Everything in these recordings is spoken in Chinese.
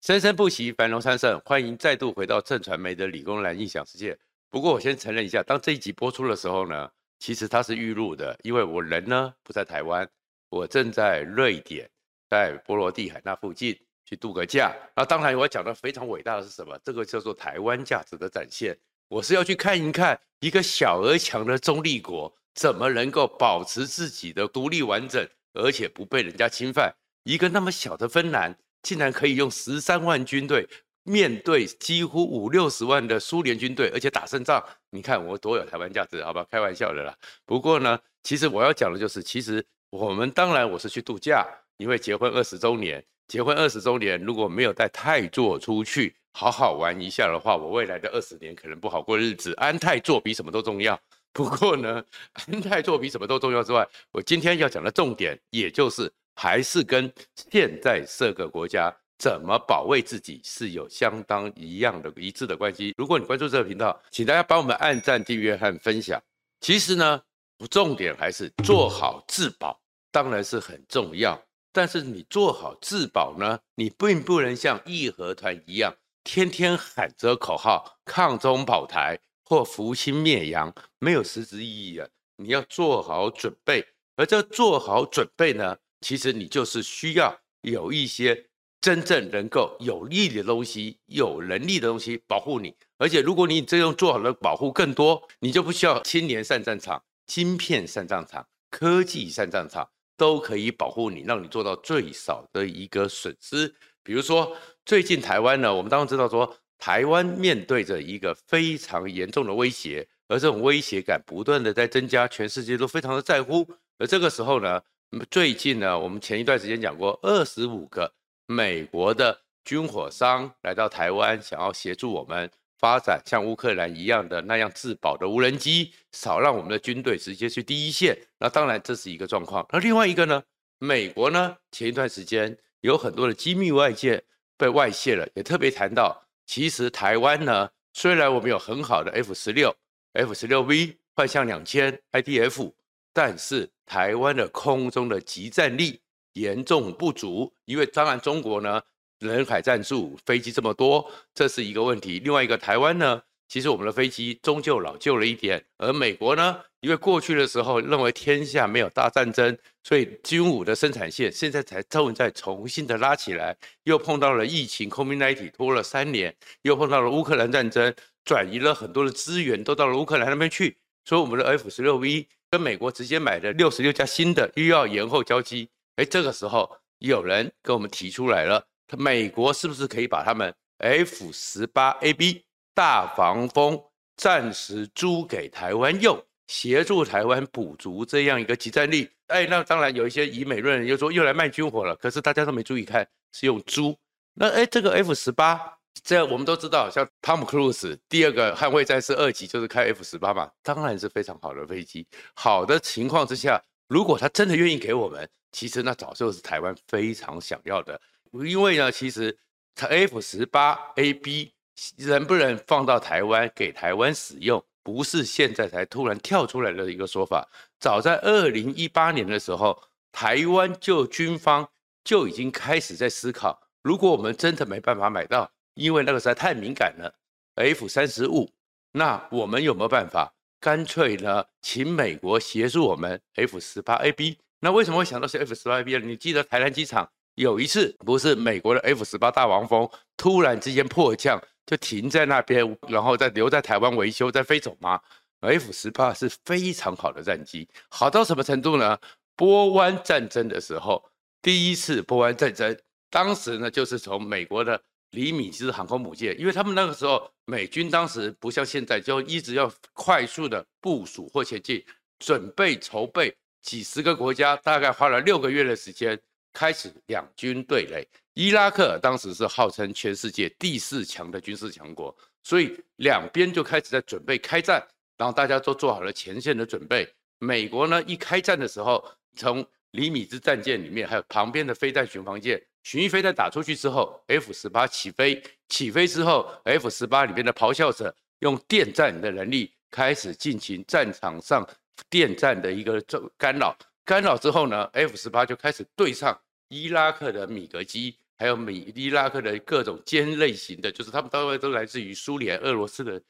生生不息，繁荣昌盛。欢迎再度回到正传媒的理工男印象世界。不过我先承认一下，当这一集播出的时候呢，其实它是预录的，因为我人呢不在台湾，我正在瑞典，在波罗的海那附近去度个假。那当然，我讲的非常伟大的是什么？这个叫做台湾价值的展现。我是要去看一看一个小而强的中立国，怎么能够保持自己的独立完整，而且不被人家侵犯。一个那么小的芬兰，竟然可以用十三万军队面对几乎五六十万的苏联军队，而且打胜仗。你看我多有台湾价值，好吧？开玩笑的啦。不过呢，其实我要讲的就是，其实我们当然我是去度假，因为结婚二十周年，结婚二十周年如果没有带太座出去好好玩一下的话，我未来的二十年可能不好过日子。安泰座比什么都重要。不过呢，安泰座比什么都重要之外，我今天要讲的重点，也就是。还是跟现在这个国家怎么保卫自己是有相当一样的一致的关系。如果你关注这个频道，请大家帮我们按赞、订阅和分享。其实呢，重点还是做好自保，当然是很重要。但是你做好自保呢，你并不能像义和团一样，天天喊着口号“抗中保台”或“扶清灭洋”，没有实质意义啊。你要做好准备，而这做好准备呢？其实你就是需要有一些真正能够有利的东西、有能力的东西保护你。而且，如果你这样做好了保护更多，你就不需要青年上战场、芯片上战场、科技上战场，都可以保护你，让你做到最少的一个损失。比如说，最近台湾呢，我们当然知道说，台湾面对着一个非常严重的威胁，而这种威胁感不断的在增加，全世界都非常的在乎。而这个时候呢，那么最近呢，我们前一段时间讲过，二十五个美国的军火商来到台湾，想要协助我们发展像乌克兰一样的那样自保的无人机，少让我们的军队直接去第一线。那当然这是一个状况。那另外一个呢，美国呢，前一段时间有很多的机密外界被外泄了，也特别谈到，其实台湾呢，虽然我们有很好的 F 十六、F 十六 V、幻象两千、IDF。但是台湾的空中的集战力严重不足，因为当然中国呢，人海战术，飞机这么多，这是一个问题。另外一个台湾呢，其实我们的飞机终究老旧了一点，而美国呢，因为过去的时候认为天下没有大战争，所以军武的生产线现在才正在重新的拉起来，又碰到了疫情，COVID-19 拖了三年，又碰到了乌克兰战争，转移了很多的资源都到了乌克兰那边去，所以我们的 F 十六 V。跟美国直接买的六十六架新的又要延后交机，哎，这个时候有人跟我们提出来了，美国是不是可以把他们 F 十八 AB 大防风暂时租给台湾用，协助台湾补足这样一个集战力？哎，那当然有一些以美论人又说又来卖军火了，可是大家都没注意看是用租，那哎，这个 F 十八。这我们都知道，像汤姆·克鲁斯第二个《捍卫战士二》级就是开 F 十八嘛，当然是非常好的飞机。好的情况之下，如果他真的愿意给我们，其实那早就是台湾非常想要的。因为呢，其实 F 十八 AB 能不能放到台湾给台湾使用，不是现在才突然跳出来的一个说法。早在二零一八年的时候，台湾就军方就已经开始在思考，如果我们真的没办法买到。因为那个实在太敏感了，F 三十五，那我们有没有办法？干脆呢，请美国协助我们 F 十八 AB。那为什么会想到是 F 十八 AB 呢？你记得台南机场有一次，不是美国的 F 十八大黄蜂突然之间迫降，就停在那边，然后再留在台湾维修，再飞走吗？F 十八是非常好的战机，好到什么程度呢？波湾战争的时候，第一次波湾战争，当时呢就是从美国的。李米兹航空母舰，因为他们那个时候美军当时不像现在，就一直要快速的部署或前进，准备筹备几十个国家，大概花了六个月的时间，开始两军对垒。伊拉克当时是号称全世界第四强的军事强国，所以两边就开始在准备开战，然后大家都做好了前线的准备。美国呢一开战的时候，从李米兹战舰里面还有旁边的飞弹巡防舰。巡弋飞弹打出去之后，F 十八起飞，起飞之后，F 十八里面的咆哮者用电战的能力开始进行战场上电战的一个干扰，干扰之后呢，F 十八就开始对上伊拉克的米格机，还有米伊拉克的各种尖类型的，就是他们大概都来自于苏联、俄罗斯的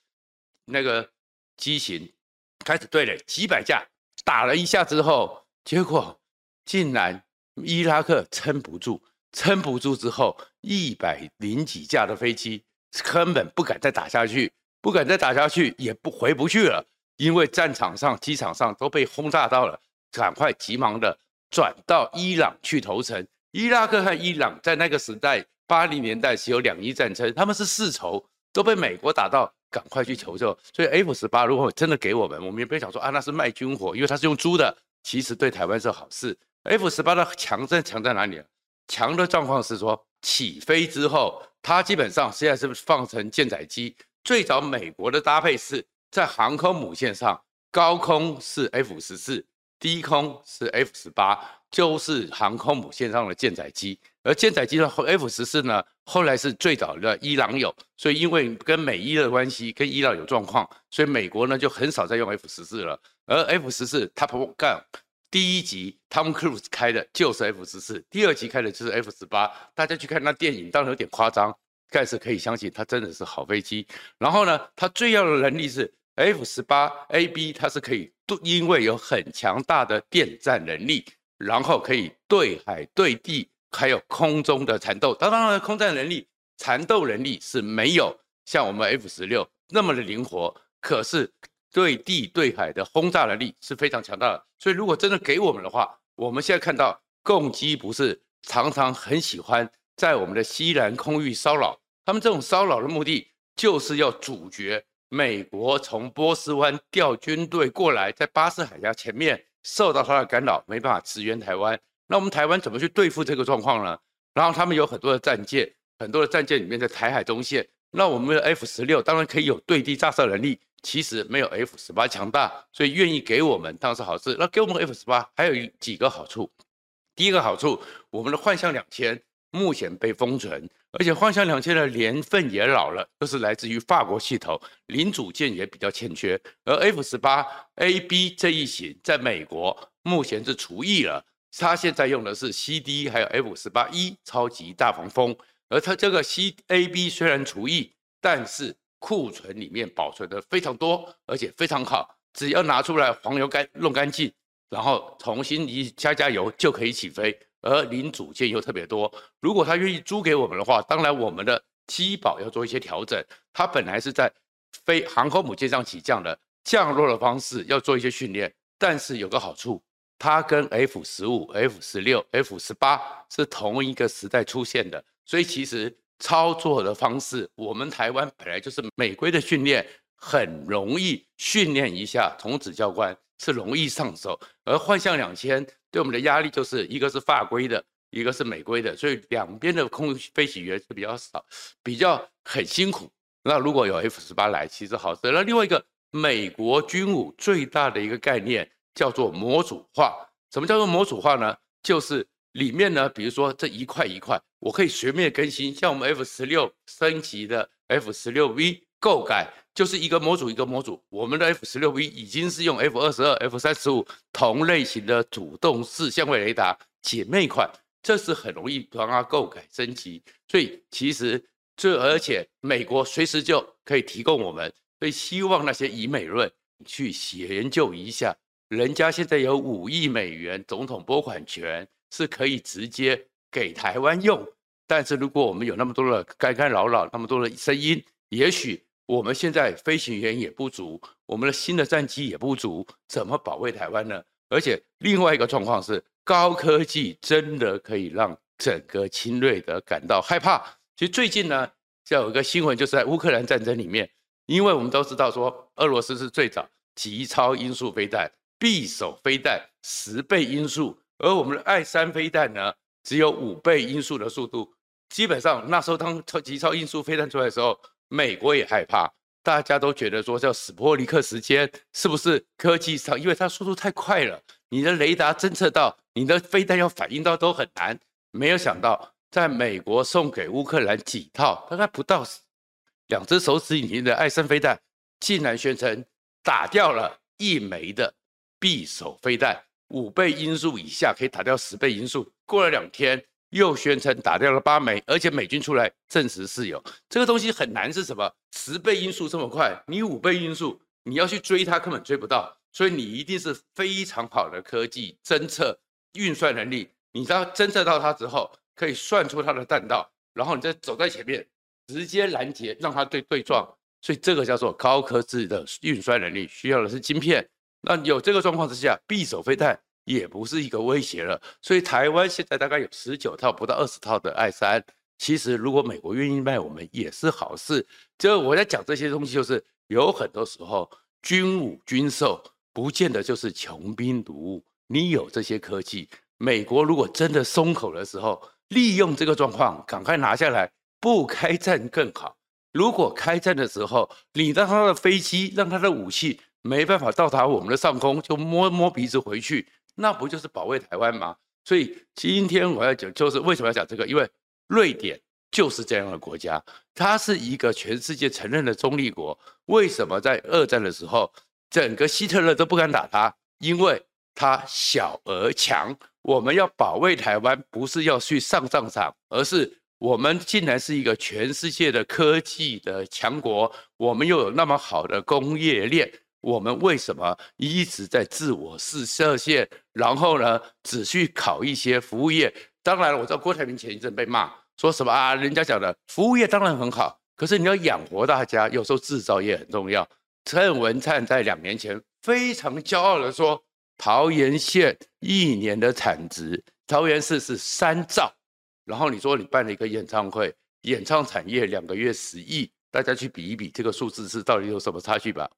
那个机型，开始对了几百架，打了一下之后，结果竟然伊拉克撑不住，撑不住之后，一百零几架的飞机根本不敢再打下去，不敢再打下去，也不回不去了，因为战场上、机场上都被轰炸到了，赶快急忙的转到伊朗去投诚。伊拉克和伊朗在那个时代，八零年代是有两伊战争，他们是世仇，都被美国打到，赶快去求救。所以 F 十八如果真的给我们，我们也不要想说啊，那是卖军火，因为它是用租的，其实对台湾是好事。F 十八的强在强在哪里？强的状况是说，起飞之后，它基本上现在是放成舰载机。最早美国的搭配是在航空母舰上，高空是 F 十四，低空是 F 十八。就是航空母舰上的舰载机，而舰载机的 F 十四呢，后来是最早的伊朗有，所以因为跟美伊的关系，跟伊朗有状况，所以美国呢就很少再用 F 十四了。而 F 十四 Top Gun 第一集 Tom Cruise 开的就是 F 十四，第二集开的就是 F 十八。大家去看那电影，当然有点夸张，但是可以相信它真的是好飞机。然后呢，它最要的能力是 F 十八 AB，它是可以，因为有很强大的电战能力。然后可以对海、对地，还有空中的缠斗。当然了，空战能力、缠斗能力是没有像我们 F 十六那么的灵活，可是对地、对海的轰炸能力是非常强大的。所以，如果真的给我们的话，我们现在看到共机不是常常很喜欢在我们的西南空域骚扰，他们这种骚扰的目的就是要阻绝美国从波斯湾调军队过来，在巴士海峡前面。受到他的干扰，没办法支援台湾。那我们台湾怎么去对付这个状况呢？然后他们有很多的战舰，很多的战舰里面在台海中线。那我们的 F 十六当然可以有对地炸射能力，其实没有 F 十八强大，所以愿意给我们当然是好事。那给我们 F 十八还有几个好处。第一个好处，我们的幻象两千目前被封存，而且幻象两千的年份也老了，都、就是来自于法国系统，零组件也比较欠缺。而 F 十八 AB 这一型在美国目前是除役了，它现在用的是 CD 还有 F 十八 E 超级大黄蜂，而它这个 CAB 虽然除役，但是库存里面保存的非常多，而且非常好，只要拿出来黄油干弄干净，然后重新一加加油就可以起飞。而零组件又特别多，如果他愿意租给我们的话，当然我们的机保要做一些调整。它本来是在飞航空母舰上起降的，降落的方式要做一些训练。但是有个好处，它跟 F 十五、F 十六、F 十八是同一个时代出现的，所以其实操作的方式，我们台湾本来就是美规的训练，很容易训练一下，童子教官是容易上手。而幻象两千。对我们的压力就是一个是法规的，一个是美规的，所以两边的空飞行员是比较少，比较很辛苦。那如果有 F 十八来，其实好事。那另外一个，美国军武最大的一个概念叫做模组化。什么叫做模组化呢？就是里面呢，比如说这一块一块，我可以随便更新。像我们 F 十六升级的 F 十六 V 构改。就是一个模组一个模组，我们的 F 十六 V 已经是用 F 二十二、F 三十五同类型的主动式相位雷达姐妹款，这是很容易帮它购改升级。所以其实这而且美国随时就可以提供我们，所以希望那些以美论去研究一下，人家现在有五亿美元总统拨款权是可以直接给台湾用，但是如果我们有那么多的干干扰扰，那么多的声音，也许。我们现在飞行员也不足，我们的新的战机也不足，怎么保卫台湾呢？而且另外一个状况是，高科技真的可以让整个侵略者感到害怕。其实最近呢，就有一个新闻，就是在乌克兰战争里面，因为我们都知道说，俄罗斯是最早极超音速飞弹、匕首飞弹十倍音速，而我们的爱三飞弹呢，只有五倍音速的速度。基本上那时候当超极超音速飞弹出来的时候。美国也害怕，大家都觉得说叫史波尼克时间是不是科技上？因为它速度太快了，你的雷达侦测到，你的飞弹要反应到都很难。没有想到，在美国送给乌克兰几套，大概不到两只手指以内的爱森飞弹，竟然宣称打掉了一枚的匕首飞弹，五倍音速以下可以打掉十倍音速。过了两天，又宣称打掉了八枚，而且美军出来证实是有。这个东西很难是什么？十倍音速这么快，你五倍音速，你要去追它根本追不到。所以你一定是非常好的科技侦测运算能力。你知道侦测到它之后，可以算出它的弹道，然后你再走在前面，直接拦截，让它对对撞。所以这个叫做高科技的运算能力，需要的是晶片。那有这个状况之下，匕首飞弹也不是一个威胁了。所以台湾现在大概有十九套，不到二十套的 I 三。其实如果美国愿意卖我们，也是好事。就我在讲这些东西，就是有很多时候军武军售不见得就是穷兵黩武。你有这些科技，美国如果真的松口的时候，利用这个状况赶快拿下来，不开战更好。如果开战的时候，你让他的飞机，让他的武器。没办法到达我们的上空，就摸摸鼻子回去，那不就是保卫台湾吗？所以今天我要讲，就是为什么要讲这个？因为瑞典就是这样的国家，它是一个全世界承认的中立国。为什么在二战的时候，整个希特勒都不敢打它？因为它小而强。我们要保卫台湾，不是要去上战场，而是我们竟然是一个全世界的科技的强国，我们又有那么好的工业链。我们为什么一直在自我是设限？然后呢，只去考一些服务业？当然了，我知道郭台铭前一阵被骂，说什么啊？人家讲的服务业当然很好，可是你要养活大家，有时候制造业很重要。陈文灿在两年前非常骄傲的说，桃园县一年的产值，桃园市是三兆。然后你说你办了一个演唱会，演唱产业两个月十亿，大家去比一比，这个数字是到底有什么差距吧？